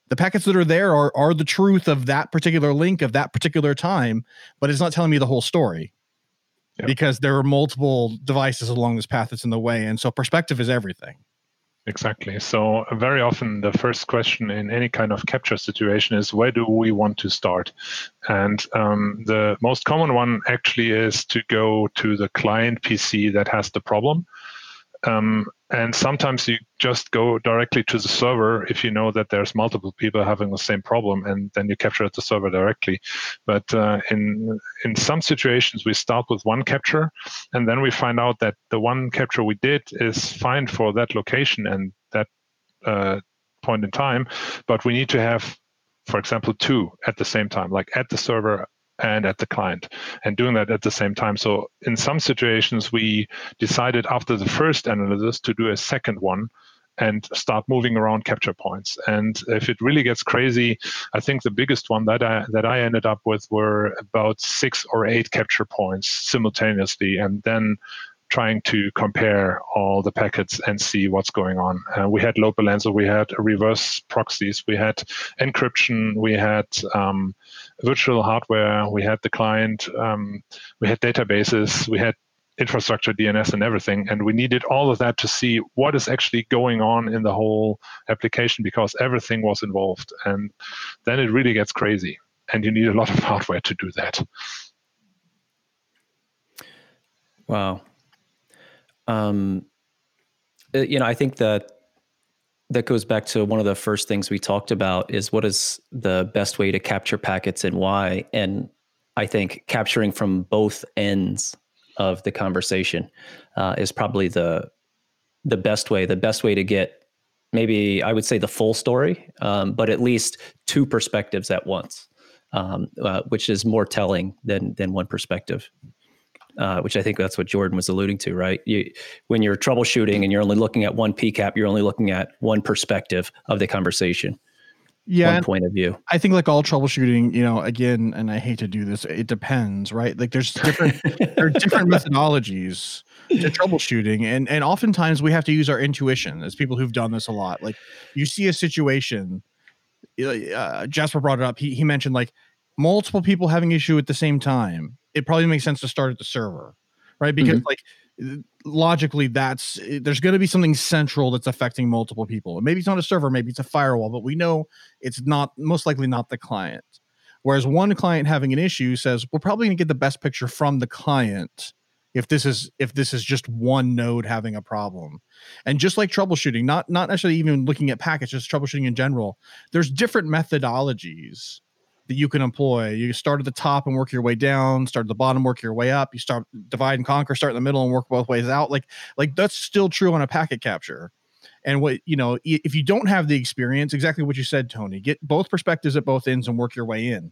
B: The packets that are there are are the truth of that particular link of that particular time, but it's not telling me the whole story. Yep. Because there are multiple devices along this path that's in the way. And so perspective is everything.
D: Exactly. So very often the first question in any kind of capture situation is where do we want to start? And um, the most common one actually is to go to the client PC that has the problem um, and sometimes you just go directly to the server if you know that there's multiple people having the same problem, and then you capture at the server directly. But uh, in in some situations, we start with one capture, and then we find out that the one capture we did is fine for that location and that uh, point in time, but we need to have for example, two at the same time, like at the server and at the client and doing that at the same time. So in some situations, we decided after the first analysis to do a second one and start moving around capture points. And if it really gets crazy, I think the biggest one that I that I ended up with were about six or eight capture points simultaneously, and then trying to compare all the packets and see what's going on. Uh, we had load balancer, we had reverse proxies, we had encryption, we had um, virtual hardware, we had the client, um, we had databases, we had infrastructure, DNS, and everything. And we needed all of that to see what is actually going on in the whole application because everything was involved. And then it really gets crazy. And you need a lot of hardware to do that.
A: Wow. Um, uh, you know, I think that that goes back to one of the first things we talked about is what is the best way to capture packets and why. And I think capturing from both ends of the conversation uh, is probably the the best way. The best way to get maybe I would say the full story, um, but at least two perspectives at once, um, uh, which is more telling than than one perspective uh, which I think that's what Jordan was alluding to, right? You, when you're troubleshooting and you're only looking at one PCAP, you're only looking at one perspective of the conversation.
B: Yeah,
A: one point of view.
B: I think like all troubleshooting, you know, again, and I hate to do this, it depends, right? Like there's different there are different methodologies to troubleshooting, and and oftentimes we have to use our intuition as people who've done this a lot. Like you see a situation, uh, Jasper brought it up. He he mentioned like multiple people having issue at the same time it probably makes sense to start at the server, right? Because mm-hmm. like logically, that's there's going to be something central that's affecting multiple people. Maybe it's not a server, maybe it's a firewall, but we know it's not most likely not the client. Whereas one client having an issue says we're probably going to get the best picture from the client if this is if this is just one node having a problem and just like troubleshooting not not necessarily even looking at packets just troubleshooting in general there's different methodologies that you can employ. You start at the top and work your way down, start at the bottom, work your way up. You start divide and conquer, start in the middle and work both ways out. Like like that's still true on a packet capture. And what you know, if you don't have the experience, exactly what you said, Tony, get both perspectives at both ends and work your way in.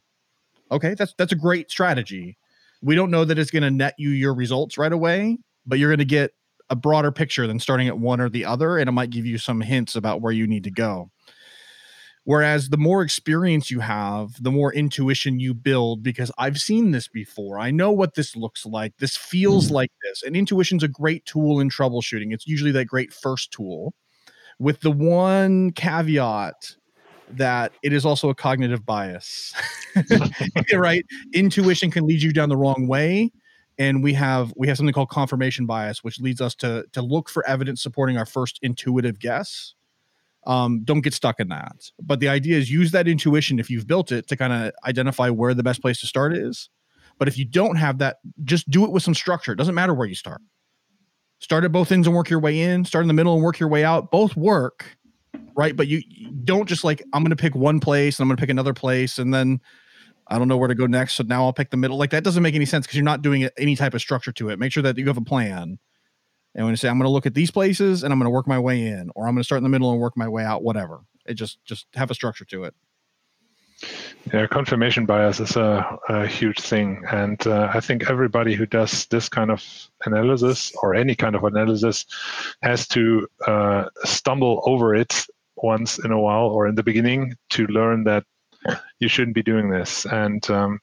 B: Okay, that's that's a great strategy. We don't know that it's going to net you your results right away, but you're going to get a broader picture than starting at one or the other, and it might give you some hints about where you need to go. Whereas the more experience you have, the more intuition you build because I've seen this before. I know what this looks like. This feels mm-hmm. like this. And intuition's a great tool in troubleshooting. It's usually that great first tool with the one caveat that it is also a cognitive bias. right? Intuition can lead you down the wrong way and we have we have something called confirmation bias which leads us to to look for evidence supporting our first intuitive guess um, don't get stuck in that. But the idea is use that intuition if you've built it to kind of identify where the best place to start is. But if you don't have that, just do it with some structure. It doesn't matter where you start. Start at both ends and work your way in. Start in the middle and work your way out. Both work, right? But you, don't just like I'm going to pick one place and I'm going to pick another place and then I don't know where to go next. So now I'll pick the middle. Like that doesn't make any sense because you're not doing any type of structure to it. Make sure that you have a plan and when you say I'm going to look at these places and I'm going to work my way in, or I'm going to start in the middle and work my way out, whatever. It just just have a structure to it.
D: Yeah, confirmation bias is a, a huge thing, and uh, I think everybody who does this kind of analysis or any kind of analysis has to uh, stumble over it once in a while or in the beginning to learn that you shouldn't be doing this. And um,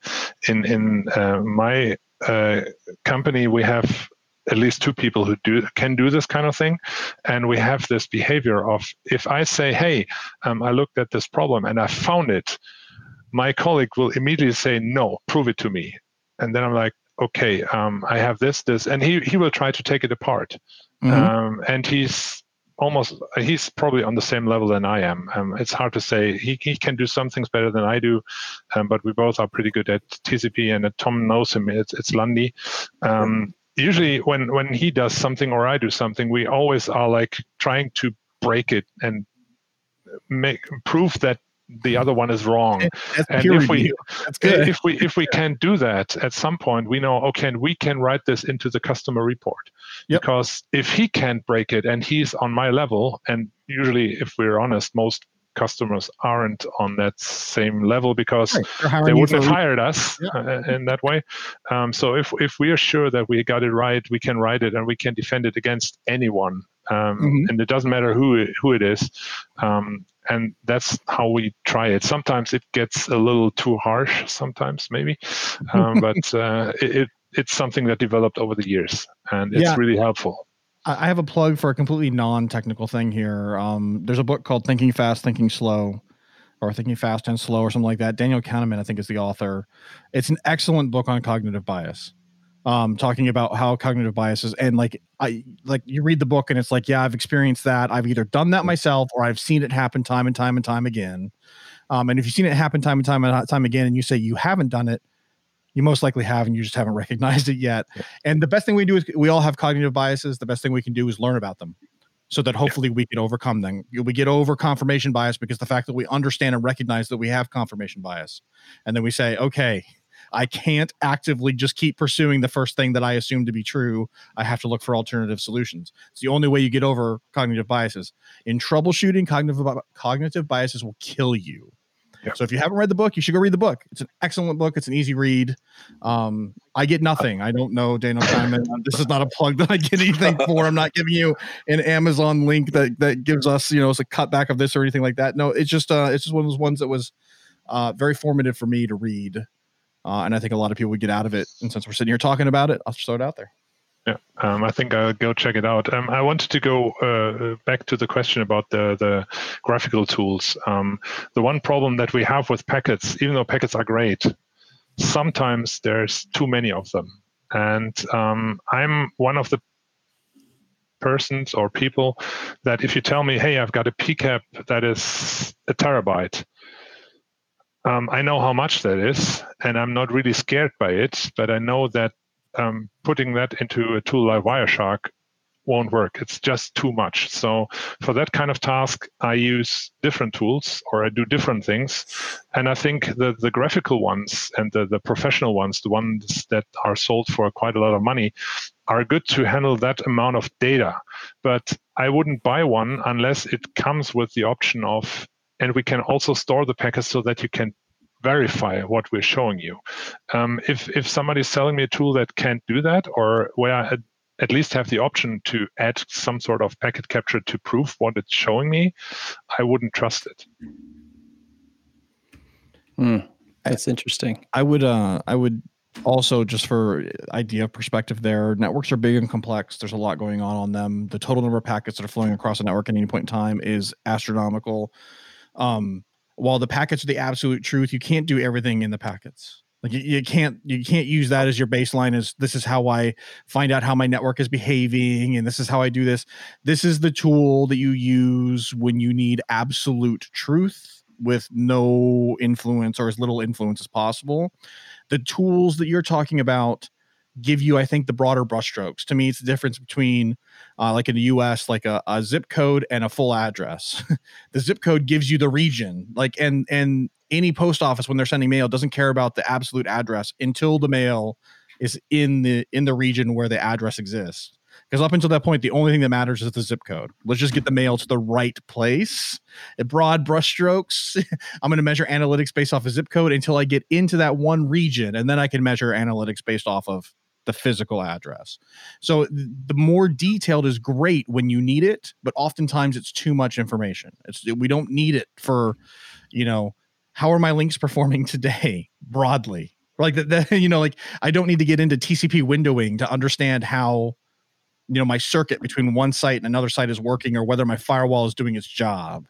D: in in uh, my uh, company, we have at least two people who do can do this kind of thing. And we have this behavior of if i say hey um, i looked at this problem and i found it my colleague will immediately say no prove it to me. And then i'm like okay um, i have this this and he, he will try to take it apart. Mm-hmm. um, and he's almost he's probably on the same level than i am. Um, it's hard to say. He, he can do some things better than i do um, but we both are pretty good at tcp and tom knows him. It's, it's lundy. Um, usually when when he does something or I do something, we always are like trying to break it and make prove that the other one is wrong.
B: That's and if we
D: if we if we can do that at some point, we know okay, and we can write this into the customer report. Yep. Because if he can't break it and he's on my level, and usually if we're honest, most customers aren't on that same level because right. they wouldn't have hired us yeah. Uh, in that way. Um, so if if we are sure that we got it right, we can write it and we can defend it against anyone, um, mm-hmm. and it doesn't matter who it, who it is. Um, and that's how we try it. Sometimes it gets a little too harsh. Sometimes maybe, um, but uh, it, it, it's something that developed over the years, and it's yeah. really helpful.
B: I have a plug for a completely non-technical thing here. Um, there's a book called Thinking Fast, Thinking Slow, or Thinking Fast and Slow, or something like that. Daniel Kahneman, I think, is the author. It's an excellent book on cognitive bias, um, talking about how cognitive biases and like I like you read the book and it's like, yeah, I've experienced that. I've either done that myself or I've seen it happen time and time and time again. Um, and if you've seen it happen time and time and time again, and you say you haven't done it, you most likely have and you just haven't recognized it yet. Yeah. And the best thing we do is we all have cognitive biases. The best thing we can do is learn about them so that hopefully yeah. we can overcome them. We get over confirmation bias because the fact that we understand and recognize that we have confirmation bias. And then we say, okay, I can't actively just keep pursuing the first thing that I assume to be true. I have to look for alternative solutions. It's the only way you get over cognitive biases. In troubleshooting, cognitive cognitive biases will kill you. So if you haven't read the book, you should go read the book. It's an excellent book. It's an easy read. Um, I get nothing. I don't know Daniel Kahneman. this is not a plug that I get anything for. I'm not giving you an Amazon link that that gives us you know it's a cutback of this or anything like that. No, it's just uh, it's just one of those ones that was uh, very formative for me to read, uh, and I think a lot of people would get out of it. And since we're sitting here talking about it, I'll just throw it out there.
D: Yeah, um, I think I'll go check it out. Um, I wanted to go uh, back to the question about the, the graphical tools. Um, the one problem that we have with packets, even though packets are great, sometimes there's too many of them. And um, I'm one of the persons or people that if you tell me, hey, I've got a PCAP that is a terabyte, um, I know how much that is, and I'm not really scared by it, but I know that um, putting that into a tool like Wireshark won't work. It's just too much. So for that kind of task, I use different tools or I do different things. And I think the, the graphical ones and the, the professional ones, the ones that are sold for quite a lot of money, are good to handle that amount of data. But I wouldn't buy one unless it comes with the option of, and we can also store the package so that you can verify what we're showing you. Um, if if somebody's selling me a tool that can't do that, or where I at least have the option to add some sort of packet capture to prove what it's showing me, I wouldn't trust it.
A: Hmm. That's interesting.
B: I would uh I would also just for idea of perspective there networks are big and complex there's a lot going on on them the total number of packets that are flowing across a network at any point in time is astronomical um while the packets are the absolute truth you can't do everything in the packets. Like you, you, can't you can't use that as your baseline as this is how i find out how my network is behaving and this is how i do this. This is the tool that you use when you need absolute truth with no influence or as little influence as possible. The tools that you're talking about give you i think the broader brushstrokes. To me it's the difference between uh, like in the us like a, a zip code and a full address. The zip code gives you the region. Like and and any post office when they're sending mail doesn't care about the absolute address until the mail is in the in the region where the address exists. Because up until that point the only thing that matters is the zip code. Let's just get the mail to the right place. At broad brushstrokes. I'm going to measure analytics based off of zip code until i get into that one region and then i can measure analytics based off of the physical address. So the more detailed is great when you need it but oftentimes it's too much information. It's we don't need it for you know how are my links performing today broadly? Like that you know like i don't need to get into tcp windowing to understand how you know my circuit between one site and another site is working or whether my firewall is doing its job.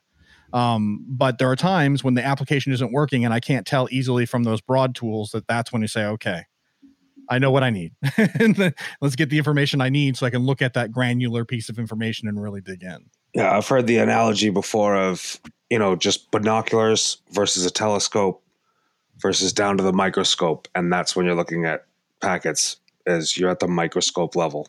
B: Um, but there are times when the application isn't working and i can't tell easily from those broad tools that that's when you say okay i know what i need let's get the information i need so i can look at that granular piece of information and really dig in
C: yeah i've heard the analogy before of you know, just binoculars versus a telescope versus down to the microscope. And that's when you're looking at packets as you're at the microscope level.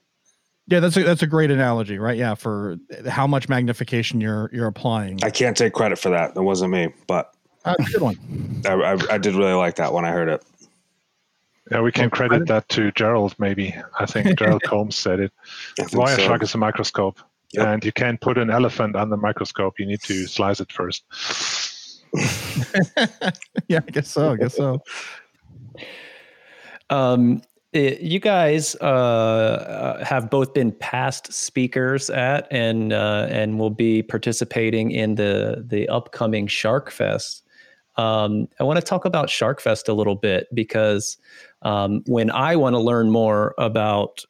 B: Yeah, that's a that's a great analogy, right? Yeah, for how much magnification you're you're applying.
C: I can't take credit for that. That wasn't me, but
B: uh, good one.
C: I, I, I, did really like that when I heard it.
D: Yeah, we can credit that to Gerald. Maybe I think Gerald Combs said it. Wireshark so. is a microscope. Yep. And you can't put an elephant under the microscope. You need to slice it first.
B: yeah, I guess so. I guess so.
A: Um, it, you guys uh, uh, have both been past speakers at and uh, and will be participating in the the upcoming SharkFest. Um, I want to talk about SharkFest a little bit because um, when I want to learn more about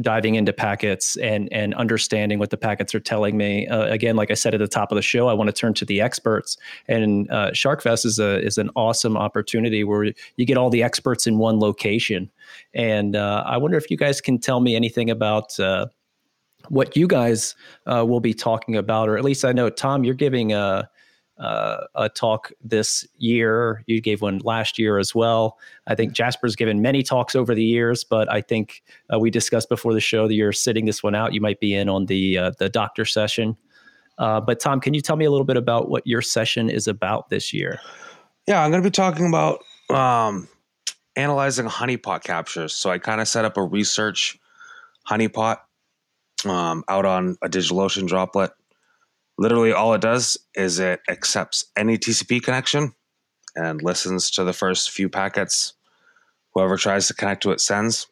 A: diving into packets and and understanding what the packets are telling me. Uh, again, like I said at the top of the show, I want to turn to the experts, and uh, SharkFest is a is an awesome opportunity where you get all the experts in one location. And uh, I wonder if you guys can tell me anything about. Uh, what you guys uh, will be talking about, or at least I know, Tom, you're giving a uh, a talk this year. You gave one last year as well. I think Jasper's given many talks over the years, but I think uh, we discussed before the show that you're sitting this one out. You might be in on the uh, the doctor session. Uh, but Tom, can you tell me a little bit about what your session is about this year?
C: Yeah, I'm going to be talking about um, analyzing honeypot captures. So I kind of set up a research honeypot um, out on a DigitalOcean droplet literally all it does is it accepts any TCP connection and listens to the first few packets whoever tries to connect to it sends.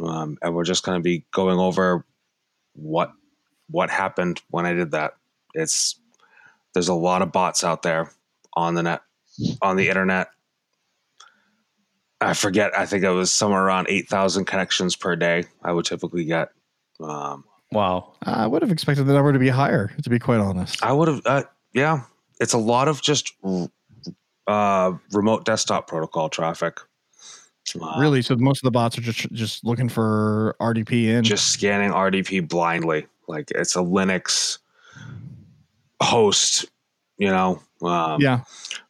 C: Um, and we're just going to be going over what what happened when I did that. It's there's a lot of bots out there on the net on the internet. I forget. I think it was somewhere around eight thousand connections per day. I would typically get. Um,
A: Wow.
B: I would have expected the number to be higher, to be quite honest.
C: I would have, uh, yeah. It's a lot of just uh, remote desktop protocol traffic.
B: Uh, really? So most of the bots are just just looking for RDP in,
C: just scanning RDP blindly. Like it's a Linux host, you know.
B: Um, yeah,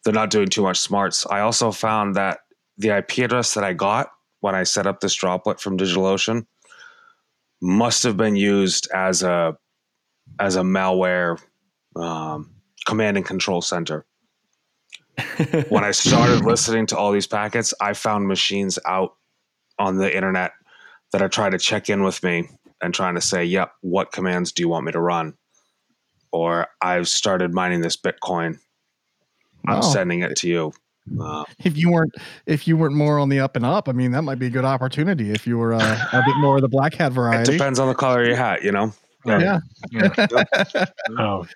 C: they're not doing too much smarts. I also found that the IP address that I got when I set up this droplet from DigitalOcean must have been used as a as a malware um, command and control center. when I started listening to all these packets, I found machines out on the internet that are trying to check in with me and trying to say, "Yep, what commands do you want me to run?" Or I've started mining this Bitcoin. I'm sending it to you. Uh,
B: If you weren't if you weren't more on the up and up, I mean, that might be a good opportunity if you were uh, a bit more of the black hat
C: it
B: variety.
C: depends on the color of your hat, you know.
B: Yeah.
D: Oh,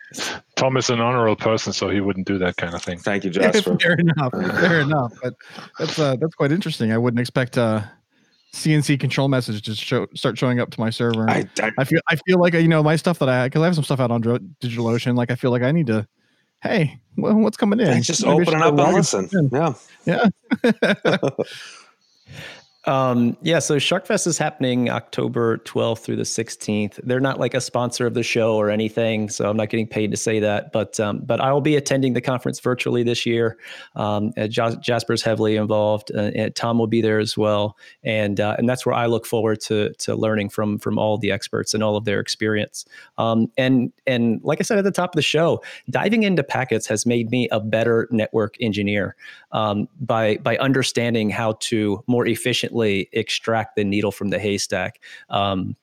D: Tom is an honorable person, so he wouldn't do that kind of thing.
C: Thank you, Jasper.
B: Fair enough. Fair enough. But that's uh, that's quite interesting. I wouldn't expect uh, CNC control message to show, start showing up to my server.
C: I, I,
B: I feel I feel like uh, you know my stuff that I because I have some stuff out on Dro- DigitalOcean. Like I feel like I need to. Hey, wh- what's coming in?
C: Just
B: Maybe I
C: open it up and
B: in.
C: Yeah.
B: Yeah.
A: Um, yeah, so Sharkfest is happening October 12th through the 16th. They're not like a sponsor of the show or anything, so I'm not getting paid to say that. But um, but I will be attending the conference virtually this year. Um, uh, Jas- Jasper's heavily involved, uh, and Tom will be there as well, and uh, and that's where I look forward to to learning from from all the experts and all of their experience. Um, and and like I said at the top of the show, diving into packets has made me a better network engineer um, by by understanding how to more efficiently extract the needle from the haystack. Um,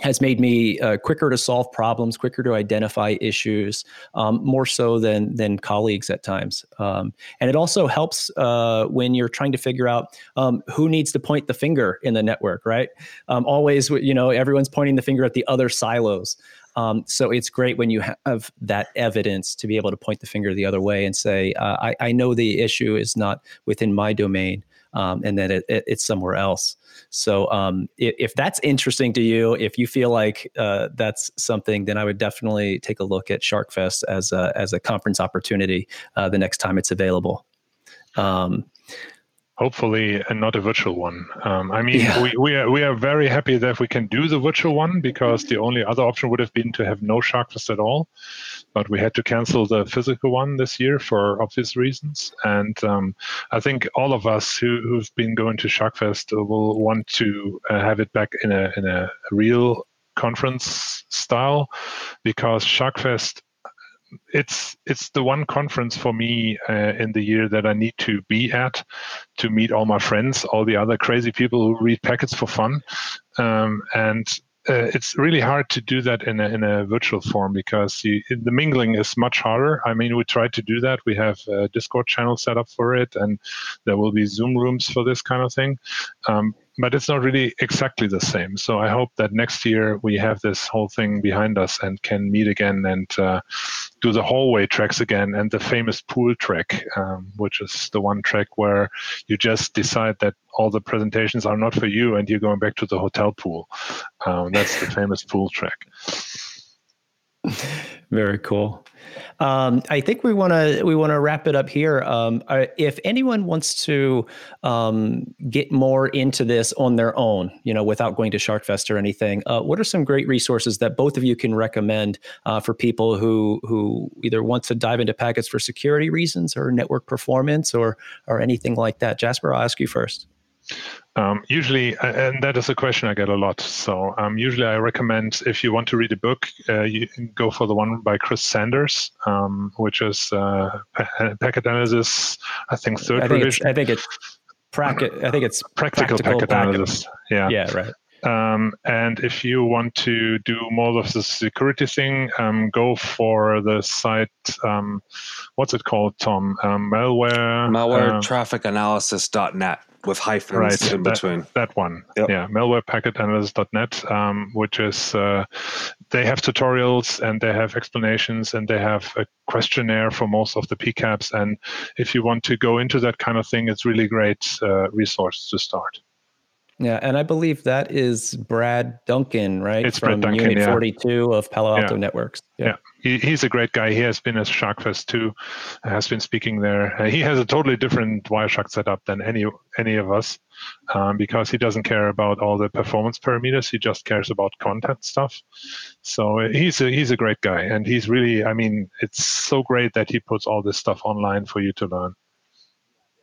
A: has made me uh, quicker to solve problems, quicker to identify issues, um, more so than than colleagues at times. Um, and it also helps uh, when you're trying to figure out um, who needs to point the finger in the network. Right? Um, always, you know, everyone's pointing the finger at the other silos. Um, so it's great when you have that evidence to be able to point the finger the other way and say, uh, I, I know the issue is not within my domain. Um, and then it, it, it's somewhere else. So um, if, if, that's interesting to you, if you feel like uh, that's something, then I would definitely take a look at Sharkfest as a, as a conference opportunity uh, the next time it's available. Um,
D: Hopefully, and not a virtual one. Um, I mean,
A: Yeah.
D: we, we, are, we are very happy that we can do the virtual one because the only other option would have been to have no Sharkfest at all. But we had to cancel the physical one this year for obvious reasons. And um, I think all of us who, who've been going to Sharkfest will want to uh, have it back in a, in a real conference style because Sharkfest it's it's the one conference for me uh, in the year that I need to be at to meet all my friends, all the other crazy people who read packets for fun, um, and uh, it's really hard to do that in a, in a virtual form because you, the mingling is much harder. I mean, we tried to do that. We have a Discord channel set up for it, and there will be Zoom rooms for this kind of thing. Um, but it's not really exactly the same. So I hope that next year we have this whole thing behind us and can meet again and uh, do the hallway tracks again and the famous pool track, um, which is the one track where you just decide that all the presentations are not for you and you're going back to the hotel pool. Um, that's the famous pool track.
A: Very cool. Um, I think we want to we want to wrap it up here. Um, if anyone wants to um, get more into this on their own, you know, without going to Sharkfest or anything, uh, what are some great resources that both of you can recommend uh, for people who who either want to dive into packets for security reasons or network performance or or anything like that? Jasper, I'll ask you first.
D: Um, usually, and that is a question I get a lot. So um, usually, I recommend if you want to read a book, uh, you go for the one by Chris Sanders, um, which is uh, packet analysis. I think third
A: I think
D: revision.
A: It's, I think it's packet. I think it's
D: practical,
A: practical
D: packet
A: packet.
D: analysis. Yeah.
A: yeah, right.
D: Um, and if you want to do more of the security thing, um, go for the site. Um, what's it called, Tom? Um, malware.
C: Malware
D: um,
C: traffic analysis.net with hyphens
D: Right,
C: in
D: that-
C: between.
D: that one
C: Yep.
D: yeah malwarepacketanalysis.net um, which is uh, they have tutorials and they have explanations and they have a questionnaire for most of the pcaps and if you want to go into that kind of thing it's really great uh, resource to start
A: Yeah, and I believe that is Brad Duncan, right?
D: It's Brad
A: From
D: Duncan,
A: Unit
D: yeah.
A: 42 of Palo Alto
D: Yeah.
A: Networks.
D: Yeah. he, he's a great guy he has been at sharkfest too has been speaking there uh, he has a totally different wireshark setup than any any of us um, because he doesn't care about all the performance parameters he just cares about content stuff so uh, he's a he's a great guy and he's really i mean it's so great that he puts all this stuff online for you to learn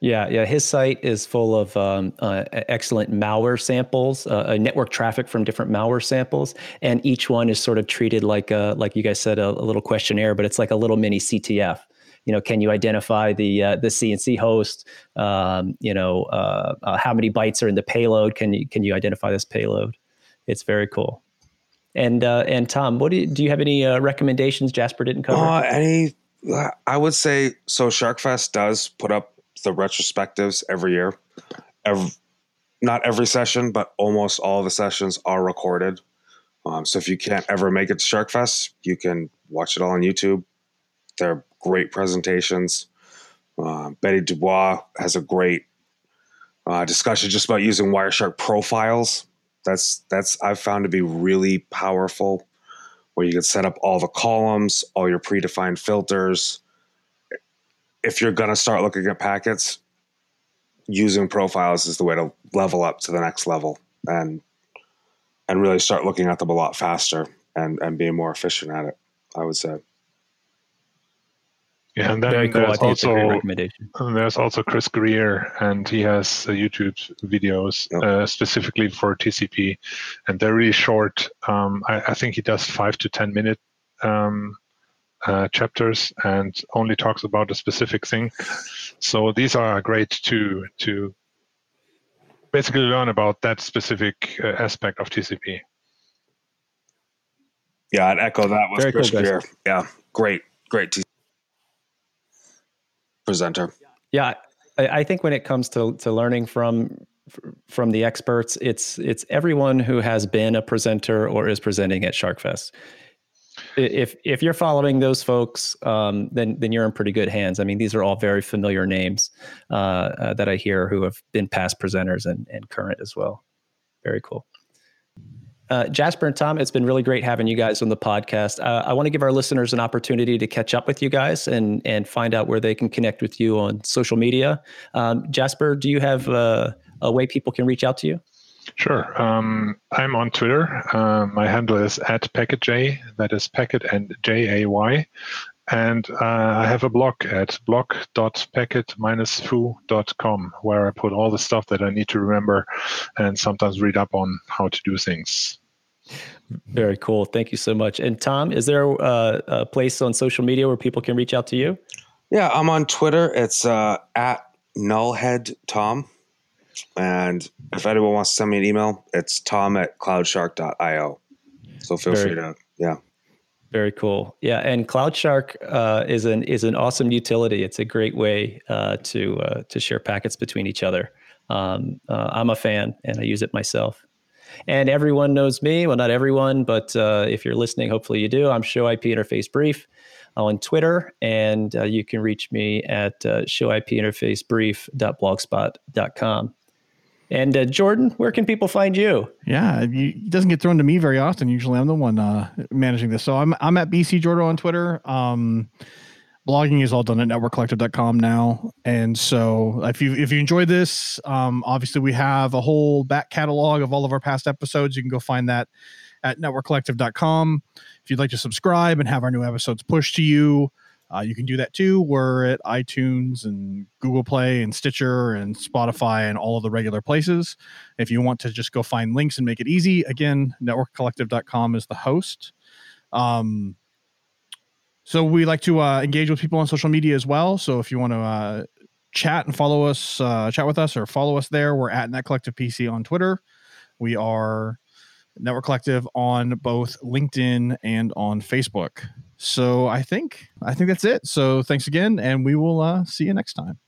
A: Yeah, yeah. His site is full of um, uh, excellent malware samples, uh, network traffic from different malware samples, and each one is sort of treated like a, like you guys said, a, a little questionnaire, but it's like a little mini CTF. You know, can you identify the uh, the CNC host? Um, you know, uh, uh, how many bytes are in the payload? Can you can you identify this payload? It's very cool. And uh, and Tom, what do you, do you have any recommendations? Jasper didn't cover
C: any. I would say so. SharkFest does put up the retrospectives every year. Every, not every session, but almost all the sessions are recorded. Um, so if you can't ever make it to SharkFest, you can watch it all on YouTube. They're great presentations. Uh, Betty Dubois has a great uh, discussion just about using Wireshark profiles. That's that's I've found to be really powerful, where you can set up all the columns, all your predefined filters, if you're going to start looking at packets, using profiles is the way to level up to the next level and and really start looking at them a lot faster and and being more efficient at it. I would say.
D: Yeah, and then Very cool. there's also there's also Chris Greer, and he has uh, YouTube videos yep. uh, specifically for TCP, and they're really short. Um, I, I, think he does five to ten minute um, uh, chapters and only talks about a specific thing. So these are great to to basically learn about that specific uh, aspect of TCP.
C: Yeah, I'd echo that with Very Chris cool, Yeah, great, great t- presenter.
A: Yeah, I, I think when it comes to to learning from from the experts, it's it's everyone who has been a presenter or is presenting at SharkFest if if you're following those folks, um, then then you're in pretty good hands. I mean, these are all very familiar names uh, uh, that I hear who have been past presenters and, and current as well. Very cool. Uh, Jasper and Tom, it's been really great having you guys on the podcast. Uh, I want to give our listeners an opportunity to catch up with you guys and and find out where they can connect with you on social media. Um, Jasper, do you have uh, a way people can reach out to you?
D: Sure. Um, I'm on Twitter. Uh, my handle is at packetjay. That is packet and J A Y. And uh, I have a blog at blog.packet-foo.com where I put all the stuff that I need to remember and sometimes read up on how to do things.
A: Very cool. Thank you so much. And Tom, is there a, uh, a place on social media where people can reach out to you?
C: Yeah, I'm on Twitter. It's uh, at nullhead tom. And if anyone wants to send me an email, it's tom at cloudshark.io. So feel Very, free to, yeah.
A: Very cool. Yeah, and CloudShark uh, is an is an awesome utility. It's a great way uh, to uh, to share packets between each other. Um, uh, I'm a fan, and I use it myself. And everyone knows me. Well, not everyone, but uh, if you're listening, hopefully you do. I'm Show IP Interface Brief on Twitter, and uh, you can reach me at uh, showipinterfacebrief.blogspot.com. And uh, Jordan, where can people find you?
B: Yeah, it doesn't get thrown to me very often. Usually, I'm the one uh, managing this. So I'm I'm at BC Jordan on Twitter. Um, blogging is all done at networkcollective.com now. And so if you if you enjoy this, um, obviously we have a whole back catalog of all of our past episodes. You can go find that at networkcollective.com. If you'd like to subscribe and have our new episodes pushed to you, uh, you can do that too. We're at iTunes and Google Play and Stitcher and Spotify and all of the regular places. If you want to just go find links and make it easy, again, networkcollective.com is the host. Um, so we like to uh, engage with people on social media as well. So if you want to uh, chat and follow us, uh, chat with us or follow us there, we're at Net Collective PC on Twitter. We are Network Collective on both LinkedIn and on Facebook. So I think I think that's it. So thanks again, and we will uh, see you next time.